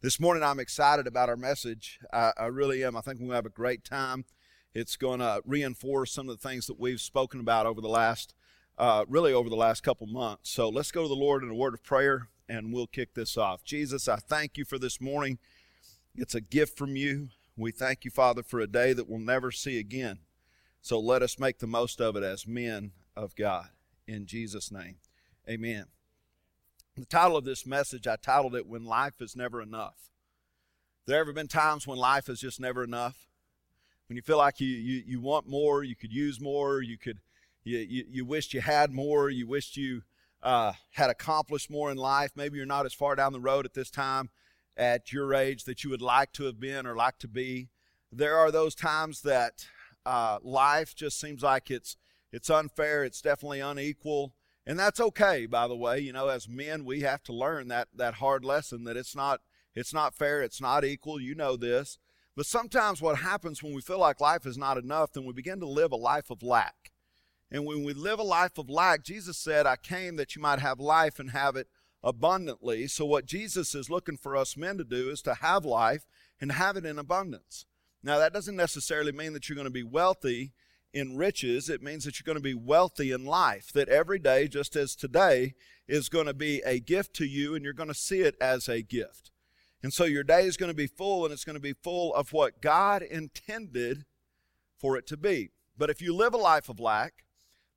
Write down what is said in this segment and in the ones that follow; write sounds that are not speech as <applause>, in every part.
This morning, I'm excited about our message. I, I really am. I think we'll have a great time. It's going to reinforce some of the things that we've spoken about over the last, uh, really over the last couple months. So let's go to the Lord in a word of prayer, and we'll kick this off. Jesus, I thank you for this morning. It's a gift from you. We thank you, Father, for a day that we'll never see again. So let us make the most of it as men of God. In Jesus' name, amen. The title of this message, I titled it When Life is Never Enough. There ever been times when life is just never enough? When you feel like you, you, you want more, you could use more, you could you, you, you wished you had more, you wished you uh, had accomplished more in life. Maybe you're not as far down the road at this time at your age that you would like to have been or like to be. There are those times that uh, life just seems like it's it's unfair, it's definitely unequal. And that's okay, by the way. You know, as men, we have to learn that, that hard lesson that it's not, it's not fair, it's not equal. You know this. But sometimes what happens when we feel like life is not enough, then we begin to live a life of lack. And when we live a life of lack, Jesus said, I came that you might have life and have it abundantly. So, what Jesus is looking for us men to do is to have life and have it in abundance. Now, that doesn't necessarily mean that you're going to be wealthy in riches, it means that you're going to be wealthy in life. That every day, just as today, is going to be a gift to you, and you're going to see it as a gift. And so your day is going to be full, and it's going to be full of what God intended for it to be. But if you live a life of lack,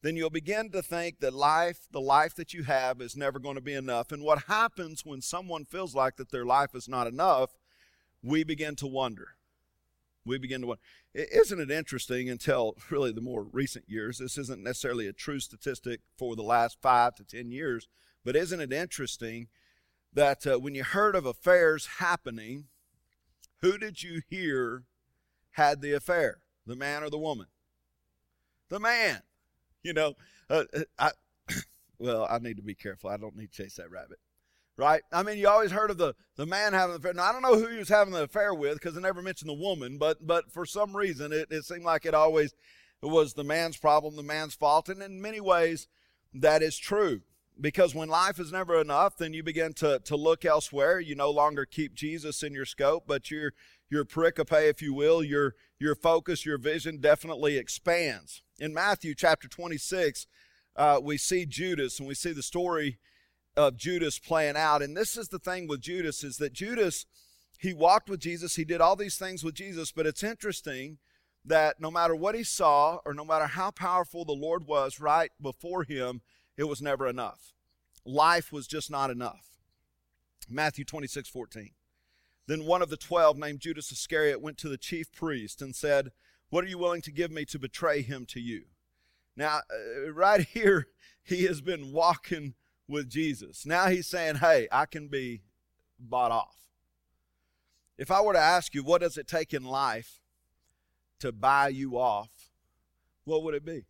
then you'll begin to think that life, the life that you have, is never going to be enough. And what happens when someone feels like that their life is not enough, we begin to wonder we begin to wonder. Isn't it interesting until really the more recent years this isn't necessarily a true statistic for the last five to ten years but isn't it interesting that uh, when you heard of affairs happening who did you hear had the affair? The man or the woman? The man. You know uh, uh I, <clears throat> well i need to be careful. I don't need to chase that rabbit right? I mean, you always heard of the, the man having the affair. Now, I don't know who he was having the affair with because they never mentioned the woman, but, but for some reason, it, it seemed like it always was the man's problem, the man's fault. And in many ways, that is true. Because when life is never enough, then you begin to, to look elsewhere. You no longer keep Jesus in your scope, but your, your pericope, if you will, your, your focus, your vision definitely expands. In Matthew chapter 26, uh, we see Judas and we see the story of Judas playing out. And this is the thing with Judas is that Judas, he walked with Jesus, he did all these things with Jesus, but it's interesting that no matter what he saw or no matter how powerful the Lord was right before him, it was never enough. Life was just not enough. Matthew 26, 14. Then one of the twelve, named Judas Iscariot, went to the chief priest and said, What are you willing to give me to betray him to you? Now, uh, right <laughs> here, he has been walking with Jesus. Now he's saying, hey, I can be bought off. If I were to ask you, what does it take in life to buy you off, what would it be?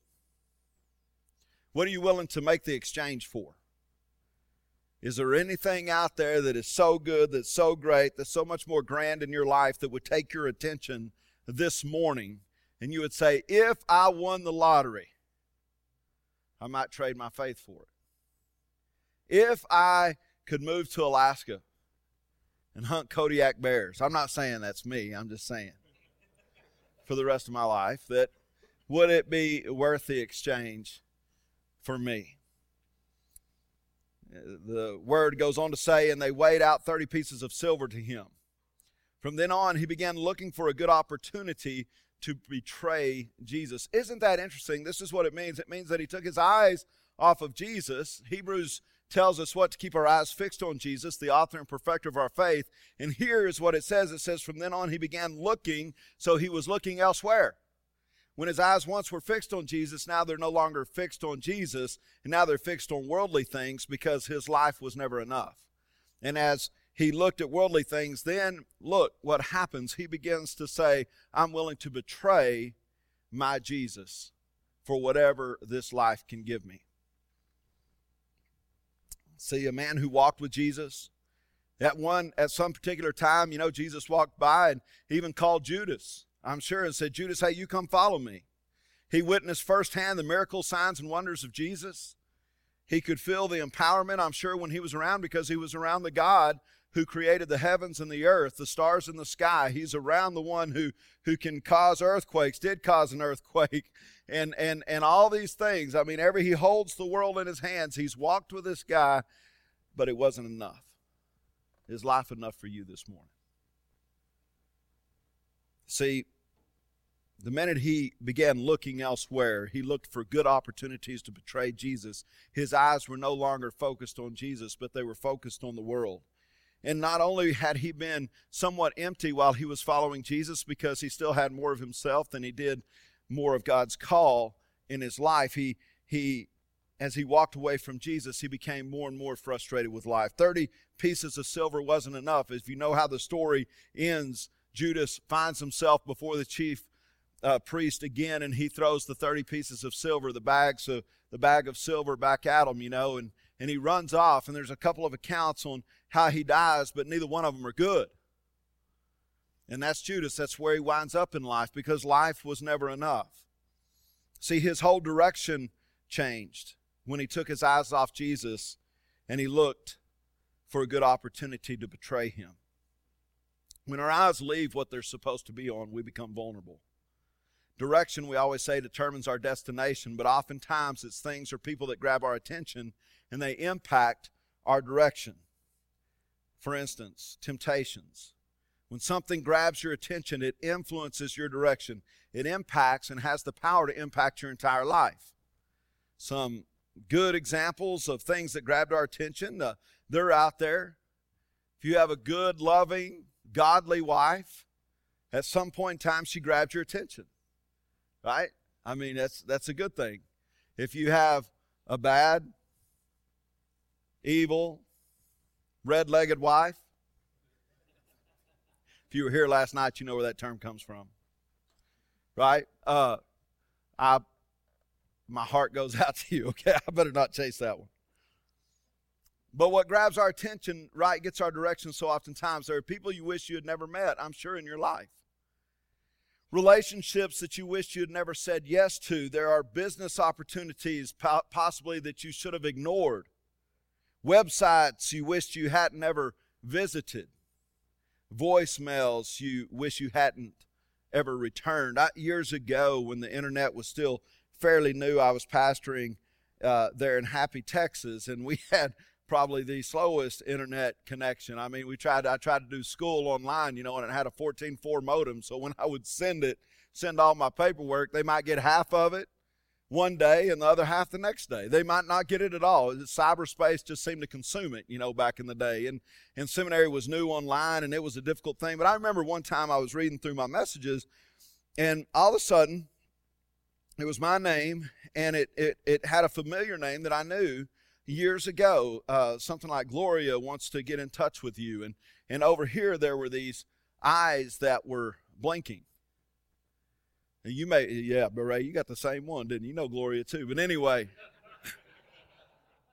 What are you willing to make the exchange for? Is there anything out there that is so good, that's so great, that's so much more grand in your life that would take your attention this morning and you would say, if I won the lottery, I might trade my faith for it? If I could move to Alaska and hunt Kodiak bears, I'm not saying that's me, I'm just saying for the rest of my life, that would it be worth the exchange for me? The word goes on to say, and they weighed out 30 pieces of silver to him. From then on, he began looking for a good opportunity to betray Jesus. Isn't that interesting? This is what it means. It means that he took his eyes off of Jesus. Hebrews tells us what to keep our eyes fixed on Jesus, the author and perfecter of our faith. And here is what it says it says, From then on, he began looking, so he was looking elsewhere. When his eyes once were fixed on Jesus, now they're no longer fixed on Jesus, and now they're fixed on worldly things because his life was never enough. And as he looked at worldly things, then look what happens. He begins to say, I'm willing to betray my Jesus for whatever this life can give me see a man who walked with Jesus. At one, at some particular time, you know, Jesus walked by and even called Judas, I'm sure, and said, Judas, hey, you come follow me. He witnessed firsthand the miracles, signs, and wonders of Jesus. He could feel the empowerment, I'm sure, when he was around because he was around the God who created the heavens and the earth, the stars in the sky. He's around the one who, who can cause earthquakes, did cause an earthquake, <laughs> and, and, and all these things. I mean, every he holds the world in his hands. He's walked with this guy, but it wasn't enough. Is life enough for you this morning? See, the minute he began looking elsewhere, he looked for good opportunities to betray Jesus. His eyes were no longer focused on Jesus, but they were focused on the world. And not only had he been somewhat empty while he was following Jesus because he still had more of himself than he did more of God's call in his life, he, he as he walked away from Jesus, he became more and more frustrated with life. 30 pieces of silver wasn't enough. If you know how the story ends, Judas finds himself before the chief uh, priest again, and he throws the 30 pieces of silver, the bags of the bag of silver back at him, you know, and, and he runs off. And there's a couple of accounts on how he dies, but neither one of them are good. And that's Judas. That's where he winds up in life because life was never enough. See, his whole direction changed when he took his eyes off Jesus and he looked for a good opportunity to betray him. When our eyes leave what they're supposed to be on, we become vulnerable. Direction, we always say, determines our destination, but oftentimes it's things or people that grab our attention and they impact our direction. For instance, temptations. When something grabs your attention, it influences your direction. It impacts and has the power to impact your entire life. Some good examples of things that grabbed our attention, uh, they're out there. If you have a good, loving, godly wife, at some point in time she grabbed your attention. Right? I mean, that's that's a good thing. If you have a bad, evil, red-legged wife, if you were here last night, you know where that term comes from. Right? Uh, I my heart goes <laughs> out to you, okay? I better not chase that one. But what grabs our attention, right, gets our direction so oftentimes. There are people you wish you had never met, I'm sure, in your life relationships that you wish you had never said yes to. There are business opportunities possibly that you should have ignored. Websites you wished you hadn't ever visited. Voicemails you wish you hadn't ever returned. I, years ago, when the internet was still fairly new, I was pastoring uh, there in Happy, Texas, and we <laughs> had probably the slowest internet connection. I mean, we tried. I tried to do school online, you know, and it had a 14.4 modem. So when I would send it, send all my paperwork, they might get half of it one day and the other half the next day. They might not get it at all. Cyberspace just seemed to consume it, you know, back in the day. And and seminary was new online, and it was a difficult thing. But I remember one time I was reading through my messages, and all of a sudden, it was my name, and it it it had a familiar name that I knew years ago, uh, something like Gloria wants to get in touch with you. And, and over here, there were these eyes that were blinking. And you may, yeah, Beret, you got the same one, didn't you? You know Gloria too. But anyway,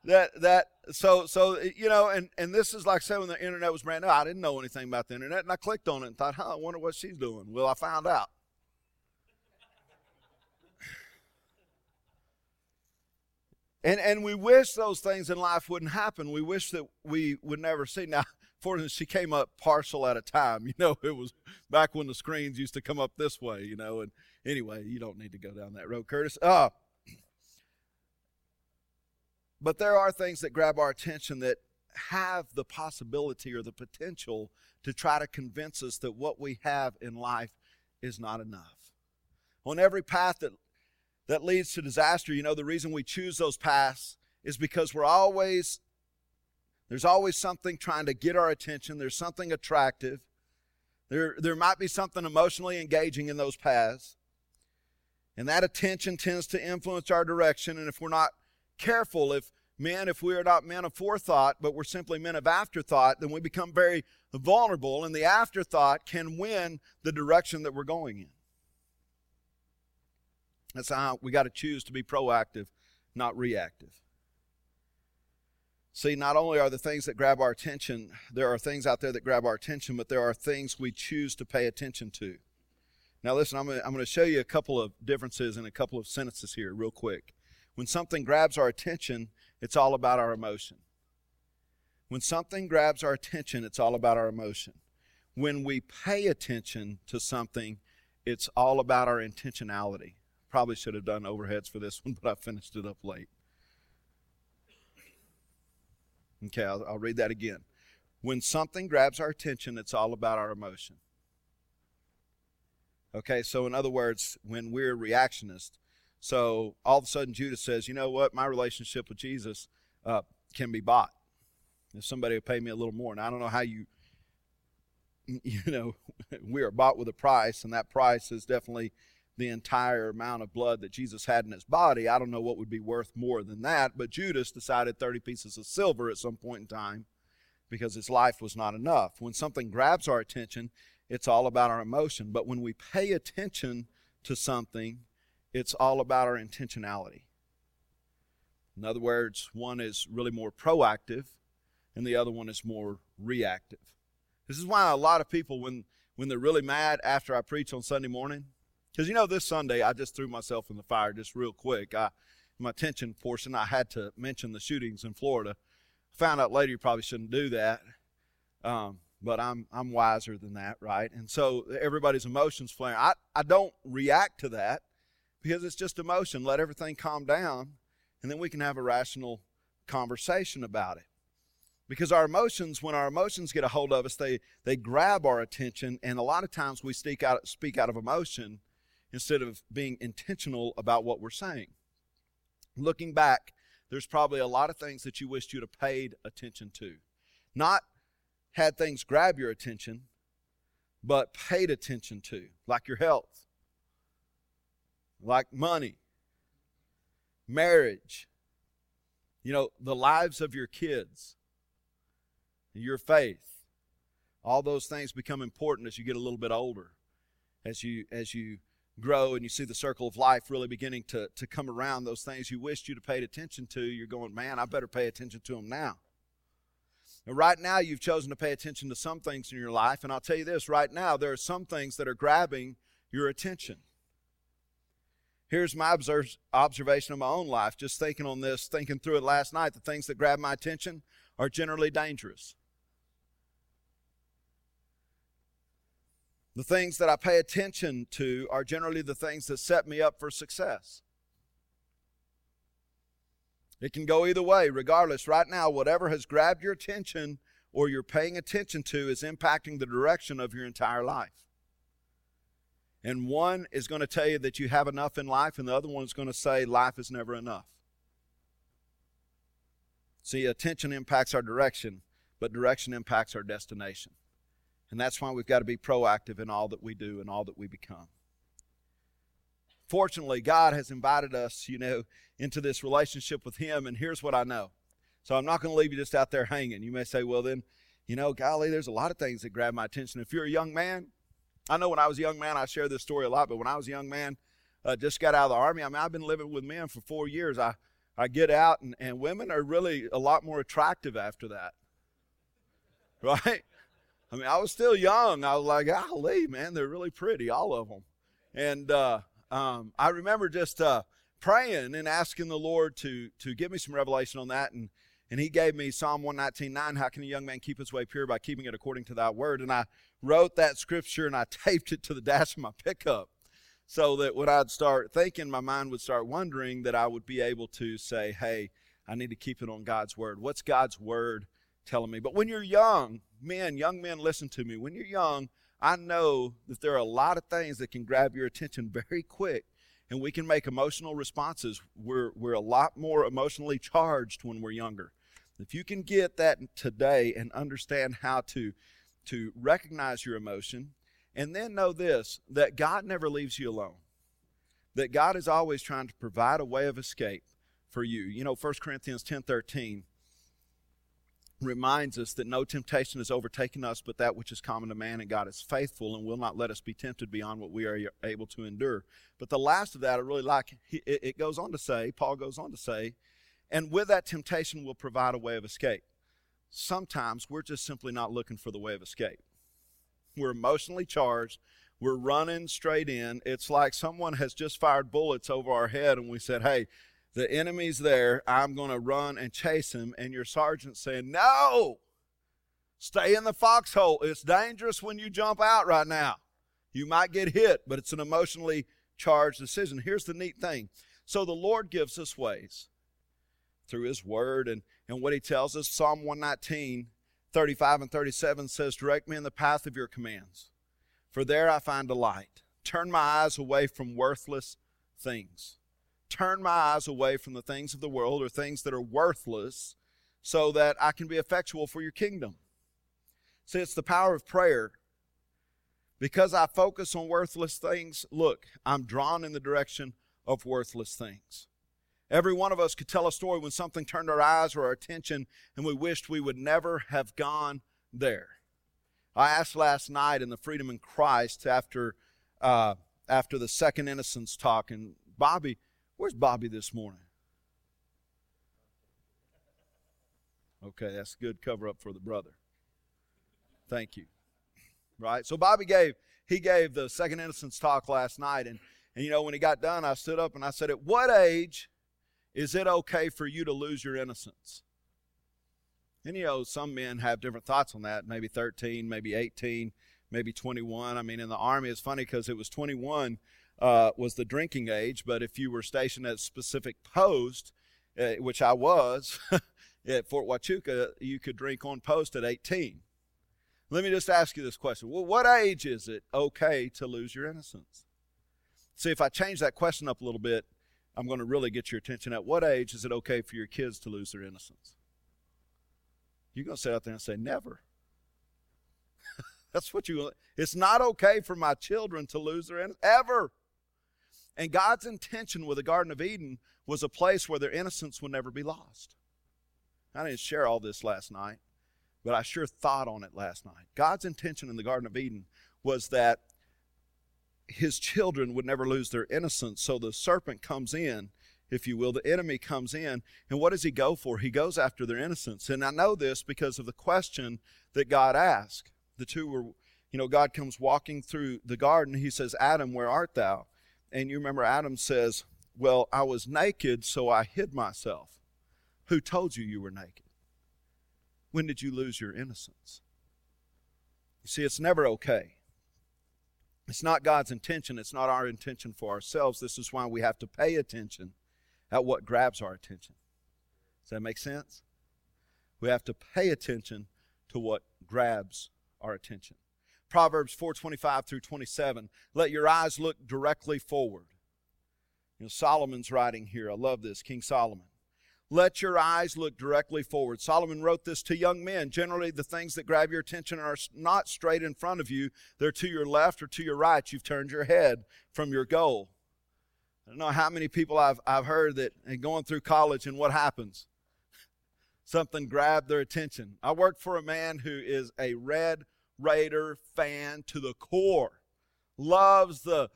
that, that, so, so, you know, and, and this is like saying when the internet was brand new, I didn't know anything about the internet. And I clicked on it and thought, huh, I wonder what she's doing. Well, I found out. And, and we wish those things in life wouldn't happen. We wish that we would never see. Now, <laughs> fortunately, she came up partial at a time. You know, <laughs> it was back when the screens used to come up this way, you know. And anyway, you don't need to go down that road, Curtis. Uh, <clears throat> but there are things that grab our attention that have the possibility or the potential to try to convince us that what we have in life is not enough. On every path that that leads to disaster, you know, the reason we choose those paths is because we're always, there's always something trying to get our attention. There's something attractive. There, there might be something emotionally engaging in those paths. And that attention tends to influence our direction. And if we're not careful, if men, if we are not men of forethought, but we're simply men of afterthought, then we become very vulnerable, and the afterthought can win the direction that we're going in. That's how we got to choose to be proactive, not reactive. See, not only are the things that grab our attention, there are things out there that grab our attention, but there are things we choose to pay attention to. Now, listen, I'm going, to, show you a couple of differences in a couple of sentences here, real quick. When something grabs our attention, it's all about our emotion. When something grabs our attention, it's all about our emotion. When we pay attention to something, it's all about our intentionality. Probably should have done overheads for this one, <laughs> but I finished it up late. Okay, I'll, I'll read that again. When something grabs our attention, it's all about our emotion. Okay, so in other words, when we're reactionist, so all of a sudden Judas says, you know what, my relationship with Jesus uh, can be bought. If somebody will pay me a little more. And I don't know how you, <laughs> you know, <laughs> we are bought with a price, and that price is definitely the entire amount of blood that Jesus had in his body. I don't know what would be worth more than that, but Judas decided 30 pieces of silver at some point in time because his life was not enough. When something grabs our attention, it's all about our emotion. But when we pay attention to something, it's all about our intentionality. In other words, one is really more proactive and the other one is more reactive. This is why a lot of people, when, when they're really mad after I preach on Sunday morning, because you know, this Sunday I just threw myself in the fire just real quick. I, my attention portion, I had to mention the shootings in Florida. Found out later you probably shouldn't do that, um, but I'm I'm wiser than that, right? And so everybody's emotions flaring. I I don't react to that because it's just emotion. Let everything calm down, and then we can have a rational conversation about it. Because our emotions, when our emotions get a hold of us, they they grab our attention, and a lot of times we speak out speak out of emotion instead of being intentional about what we're saying. Looking back, there's probably a lot of things that you wished you'd have paid attention to. Not had things grab your attention, but paid attention to, like your health, like money, marriage, you know, the lives of your kids, your faith. All those things become important as you get a little bit older. As you as you grow and you see the circle of life really beginning to, to come around, those things you wished you'd have paid attention to, you're going, man, I better pay attention to them now. Now, right now, you've chosen to pay attention to some things in your life, and I'll tell you this right now, there are some things that are grabbing your attention. Here's my observation of my own life, just thinking on this, thinking through it last night. The things that grab my attention are generally dangerous. The things that I pay attention to are generally the things that set me up for success. It can go either way, regardless. Right now, whatever has grabbed your attention or you're paying attention to is impacting the direction of your entire life. And one is going to tell you that you have enough in life, and the other one is going to say life is never enough. See, attention impacts our direction, but direction impacts our destination. And that's why we've got to be proactive in all that we do and all that we become. Fortunately, God has invited us, you know, into this relationship with Him, and here's what I know. So I'm not going to leave you just out there hanging. You may say, well, then, you know, golly, there's a lot of things that grab my attention. If you're a young man, I know when I was a young man, I share this story a lot, but when I was a young man, uh, just got out of the army, I mean, I've been living with men for four years. I, I get out, and, and women are really a lot more attractive after that. <laughs> Right? I mean, I was still young. I was like, golly, man, they're really pretty, all of them. And uh, um, I remember just uh, praying and asking the Lord to to give me some revelation on that. And and He gave me Psalm 119:9. How can a young man keep his way pure by keeping it according to Thy word? And I wrote that scripture and I <laughs> taped it to the dash of my pickup, so that when I'd start thinking, my mind would start wondering that I would be able to say, "Hey, I need to keep it on God's word. What's God's word?" telling me. But when you're young, men, young men, listen to me. When you're young, I know that there are a lot of things that can grab your attention <laughs> very quick, and we can make emotional responses. We're, we're a lot more emotionally charged when we're younger. If you can get that today and understand how to, to recognize your emotion, and then know this that God never leaves you alone, that God is always trying to provide a way of escape for you. You know, 1 Corinthians 10 13 reminds us that no temptation has overtaken us but that which is common to man, and God is faithful and will not let us be tempted beyond what we are able to endure. But the last of that, I really like, it goes on to say, Paul goes on to say, and with that temptation will provide a way of escape. Sometimes we're just simply not looking for the way of escape. We're emotionally charged. We're running straight in. It's like someone has just fired bullets over our head, and we said, Hey, The enemy's there. I'm going to run and chase him. And your sergeant's saying, No, stay in the foxhole. It's dangerous when you jump out right now. You might get hit, but it's an emotionally charged decision. Here's the neat thing. So the Lord gives us ways through His Word and, and what He tells us. Psalm 119, 35 and 37 says, Direct me in the path of your commands, for there I find delight. Turn my eyes away from worthless things. Turn my eyes away from the things of the world or things that are worthless so that I can be effectual for your kingdom. See, it's the power of prayer because I focus on worthless things, look, I'm drawn in the direction of worthless things. Every one of us could tell a story when something turned our eyes or our attention and we wished we would never have gone there. I asked last night in the Freedom in Christ after, uh, after the second innocence talk, and Bobby, where's Bobby this morning? Okay, that's a good cover up for the brother. Thank you right? So Bobby gave he gave the second innocence talk last night, and and you know when he got done, I stood up and I said, "At what age is it okay for you to lose your innocence?" And you know some men have different thoughts on that. Maybe 13, maybe 18, maybe 21. I mean, in the army, it's funny because it was 21 uh, was the drinking age, but if you were stationed at a specific post, uh, which I was <laughs> at Fort Huachuca, you could drink on post at 18. Let me just ask you this question. Well, what age is it okay to lose your innocence? See, if I change that question up a little bit, I'm going to really get your attention. At what age is it okay for your kids to lose their innocence? You're going to sit out there and say, never. <laughs> That's what you, it's not okay for my children to lose their innocence, ever. And God's intention with the Garden of Eden was a place where their innocence would never be lost. I didn't share all this last night but I sure thought on it last night. God's intention in the Garden of Eden was that his children would never lose their innocence. So the serpent comes in, if you will, the enemy comes in, and what does he go for? He goes after their innocence. And I know this because of the question that God asked. The two were, you know, God comes walking through the garden. He says, Adam, where art thou? And you remember Adam says, Well, I was naked, so I hid myself. Who told you you were naked? When did you lose your innocence? You see, it's never okay. It's not God's intention. It's not our intention for ourselves. This is why we have to pay attention at what grabs our attention. Does that make sense? We have to pay attention to what grabs our attention. Proverbs 4:25 through 27. Let your eyes look directly forward. You know, Solomon's writing here. I love this, King Solomon. Let your eyes look directly forward. Solomon wrote this to young men. Generally, the things that grab your attention are not straight in front of you, they're to your left or to your right. You've turned your head from your goal. I don't know how many people I've, I've heard that going through college and what happens. <laughs> Something grabbed their attention. I worked for a man who is a Red Raider fan to the core, loves the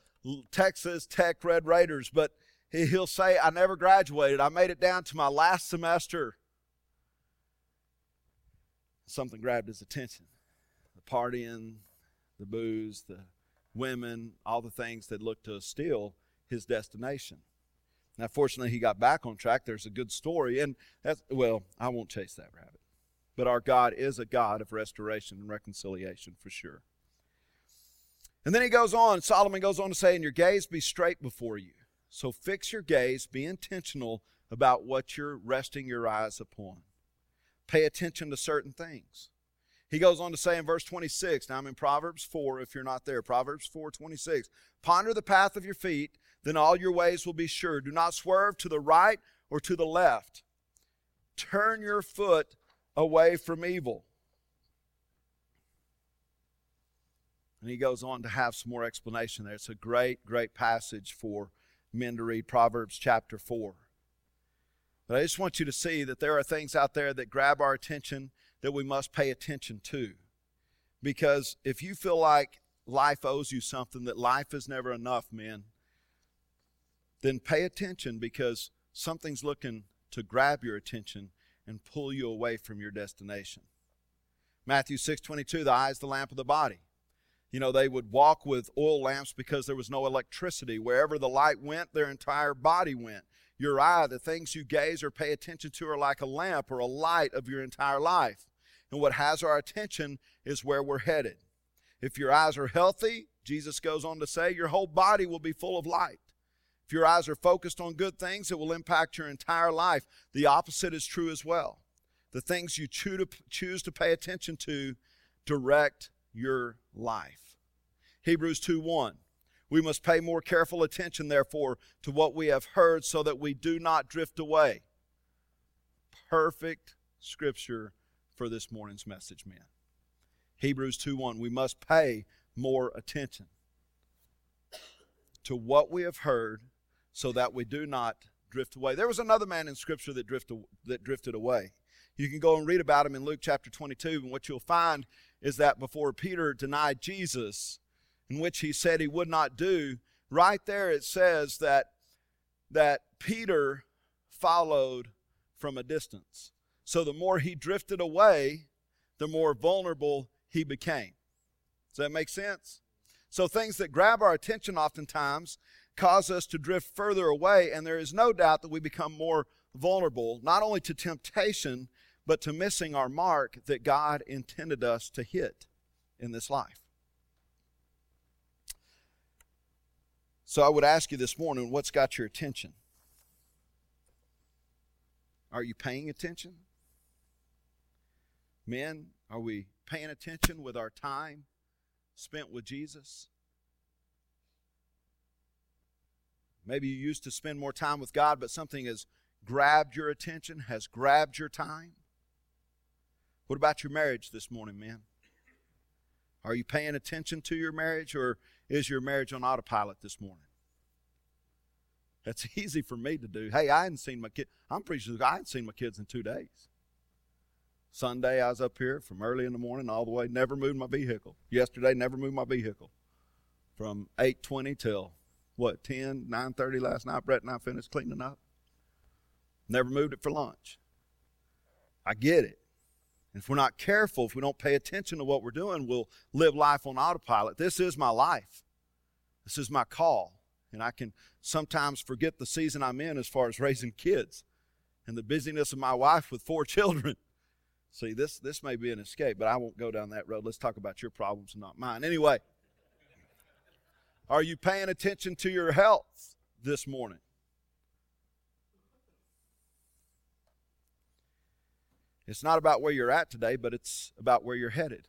Texas Tech Red Raiders, but he'll say, I never graduated. I made it down to my last semester. Something grabbed his attention the partying, the booze, the women, all the things that looked to steal his destination. Now, fortunately, he got back on track. There's a good story. And that's, well, I won't chase that rabbit. But our God is a God of restoration and reconciliation for sure. And then he goes on, Solomon goes on to say, And your gaze be straight before you so fix your gaze, be intentional about what you're resting your eyes upon. Pay attention to certain things. He goes on to say in verse 26, now I'm in Proverbs 4 if you're not there. Proverbs 4 26. Ponder the path of your feet, then all your ways will be sure. Do not swerve to the right or to the left. Turn your foot away from evil. And he goes on to have some more explanation there. It's a great, great passage for men to read Proverbs chapter 4. But I just want you to see that there are things out there that grab our attention that we must pay attention to. Because if you feel like life owes you something, that life is never enough, men, then pay attention because something's looking to grab your attention and pull you away from your destination. Matthew 6:22 the eye is the lamp of the body you know, they would walk with oil lamps because there was no electricity. Wherever the light went, their entire body went. Your eye, the things you gaze or pay attention to, are like a lamp or a light of your entire life. And what has our attention is where we're headed. If your eyes are healthy, Jesus goes on to say, your whole body will be full of light. If your eyes are focused on good things, it will impact your entire life. The opposite is true as well. The things you choose to pay attention to direct your life. Hebrews 2 1. We must pay more careful attention, therefore, to what we have heard so that we do not drift away. Perfect scripture for this morning's message, men. Hebrews 2 1. We must pay more attention to what we have heard so that we do not drift away. There was another man in Scripture that drifted, that drifted away. You can go and read about him in Luke chapter 22, and what you'll find is that before Peter denied Jesus, in which he said he would not do, right there it says that, that Peter followed from a distance. So the more he drifted away, the more vulnerable he became. Does that make sense? So things that grab our attention oftentimes cause us to drift further away, and there is no doubt that we become more vulnerable, not only to temptation, but to missing our mark that God intended us to hit in this life. So I would ask you this morning what's got your attention? Are you paying attention? Men, are we paying attention with our time spent with Jesus? Maybe you used to spend more time with God, but something has grabbed your attention, has grabbed your time. What about your marriage this morning, man? Are you paying attention to your marriage, or is your marriage on autopilot this morning? That's <laughs> easy for me to do. Hey, I hadn't seen my kid. I'm pretty sure I hadn't seen my kids in two days. Sunday, I was up here from early in the morning all the way. Never moved my vehicle. Yesterday, never moved my vehicle. From 8:20 till what 10, 9:30 last night. Brett and I finished cleaning up. Never moved it for lunch. I get it. If we're not careful, if we don't pay attention to what we're doing, we'll live life on autopilot. This is my life. This is my call. And I can sometimes forget the season I'm in as far as raising kids and the busyness of my wife with four <laughs> children. See, this, this may be an escape, but I won't go down that road. Let's talk about your problems and not mine. Anyway, are you paying attention to your health this morning? It's not about where you're at today, but it's about where you're headed.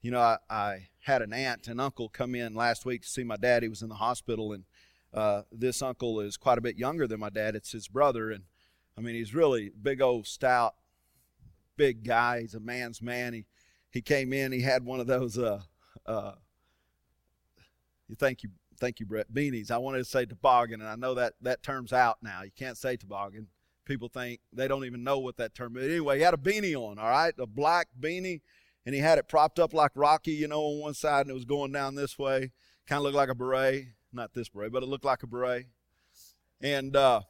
You know, I, I had an aunt and uncle come in last week to see my dad. He was in the hospital, and uh, this uncle is quite a bit younger than my dad. It's his brother, and I mean, he's really big old stout, big guy. He's a man's man. He he came in. He had one of those. Uh, uh, thank you, thank you, Brett. Beanies. I wanted to say toboggan, and I know that that term's out now. You can't say toboggan people think they don't even know what that term is. Anyway, he had a beanie on, all right, a black beanie, and he had it propped up like Rocky, you know, on one side, and it was going down this way. Kind of looked like a beret, not this beret, but it looked like a beret. And uh,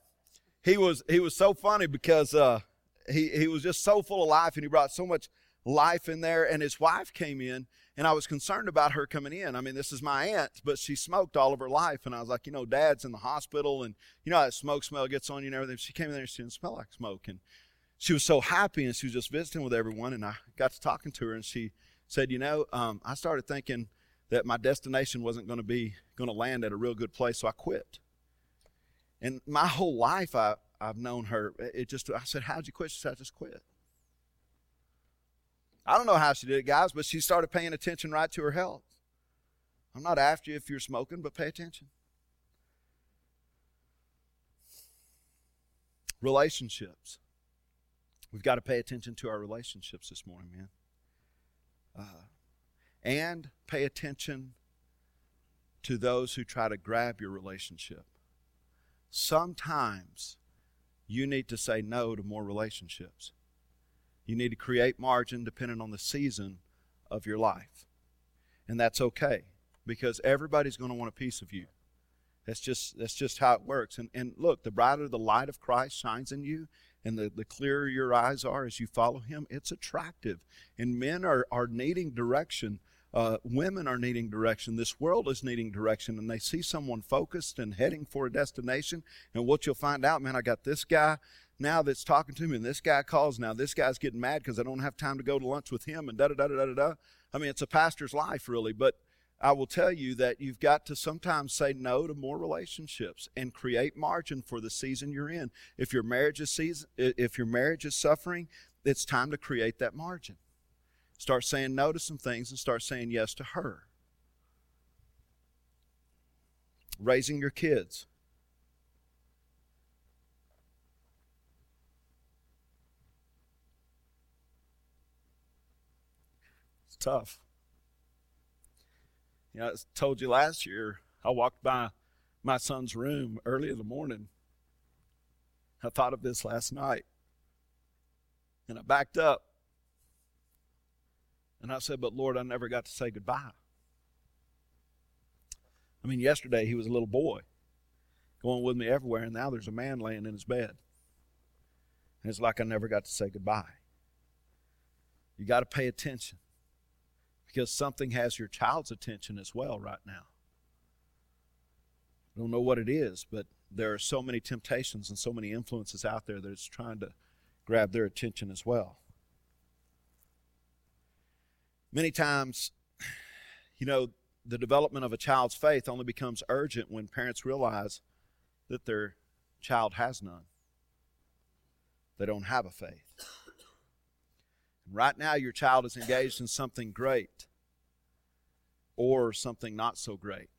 he was he was so funny because uh, he he was just so full of life, and he brought so much life in there. And his wife came in, and I was concerned about her coming in. I mean, this is my aunt, but she smoked all of her life. And I was like, you know, dad's in the hospital, and you know how that smoke smell gets on you and everything. She came in there and she didn't smell like smoke. And she was so happy, and she was just visiting with everyone. And I got to talking to her, and she said, you know, um, I started thinking that my destination wasn't going to be going to land at a real good place, so I quit. And my whole life, I, I've known her. It just, I said, how'd you quit? She said, I just quit. I don't know how she did it, guys, but she started paying attention right to her health. I'm not after you if you're smoking, but pay attention. Relationships. We've got to pay attention to our relationships this morning, man. Uh, and pay attention to those who try to grab your relationship. Sometimes you need to say no to more relationships. You need to create margin depending on the season of your life. And that's okay because everybody's going to want a piece of you. That's just that's just how it works. And and look, the brighter the light of Christ shines in you, and the, the clearer your eyes are as you follow him, it's attractive. And men are, are needing direction Uh, women are needing direction. This world is needing direction, and they see someone focused and heading for a destination. And what you'll find out, man, I got this guy now that's talking to me, and this guy calls. Now this guy's getting mad because I don't have time to go to lunch with him, and da da da da da da. I mean, it's a pastor's life, really. But I will tell you that you've got to sometimes say no to more relationships and create margin for the season you're in. If your marriage is season, if your marriage is suffering, it's time to create that margin. Start saying no to some things and start saying yes to her. Raising your kids. It's tough. You know, I told you last year, I walked by my son's room early in the morning. I thought of this last night. And I backed up and I said, But Lord, I never got to say goodbye. I mean, yesterday he was a little boy going with me everywhere, and now there's a man laying in his bed. And it's like I never got to say goodbye. You got to pay attention because something has your child's attention as well right now. I don't know what it is, but there are so many temptations and so many influences out there that it's trying to grab their attention as well. Many times, you know, the development of a child's faith only becomes urgent when parents realize that their child has none. They don't have a faith. Right now, your child is engaged in something great or something not so great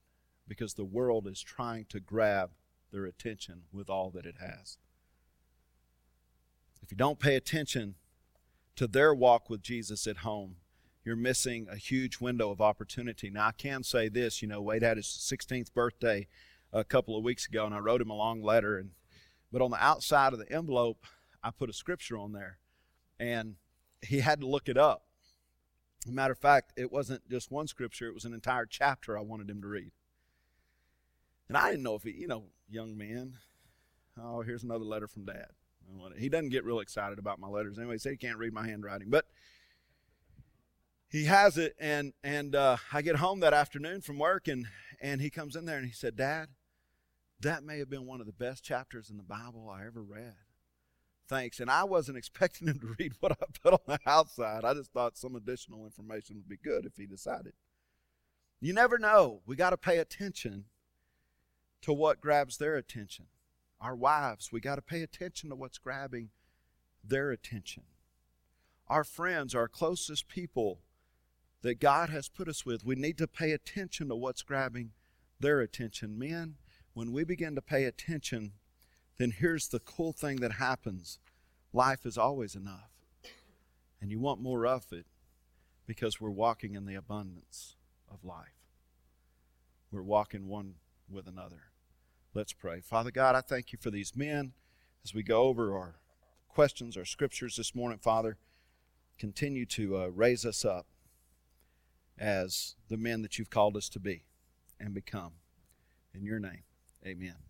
because the world is trying to grab their attention with all that it has. If you don't pay attention to their walk with Jesus at home, you're missing a huge window of opportunity. Now, I can say this you know, Wade had his 16th birthday a couple of weeks ago, and I wrote him a long letter. And, but on the outside of the envelope, I put a scripture on there, and he had to look it up. matter of fact, it wasn't just one scripture, it was an entire chapter I wanted him to read. And I didn't know if he, you know, young man, oh, here's another letter from dad. He doesn't get real excited about my letters anyway. He said he can't read my handwriting. But he has it and and uh, i get home that afternoon from work and and he comes in there and he said dad that may have been one of the best chapters in the bible i ever read. Thanks. And i wasn't <laughs> expecting him to read what i put on the outside. I just thought some additional information would be good if he decided. You never know. We got to pay attention to what grabs their attention. Our wives we got to pay attention to what's grabbing their attention. Our friends our closest people that God has put us with, we need to pay attention to what's grabbing their attention. Men, when we begin to pay attention, then here's the cool thing that happens life is always enough. And you want more of it because we're walking in the abundance of life. We're walking one with another. Let's pray. Father God, I thank you for these men as we go over our questions, our scriptures this morning, Father. Continue to uh, raise us up as the men that you've called us to be and become. In your name, amen.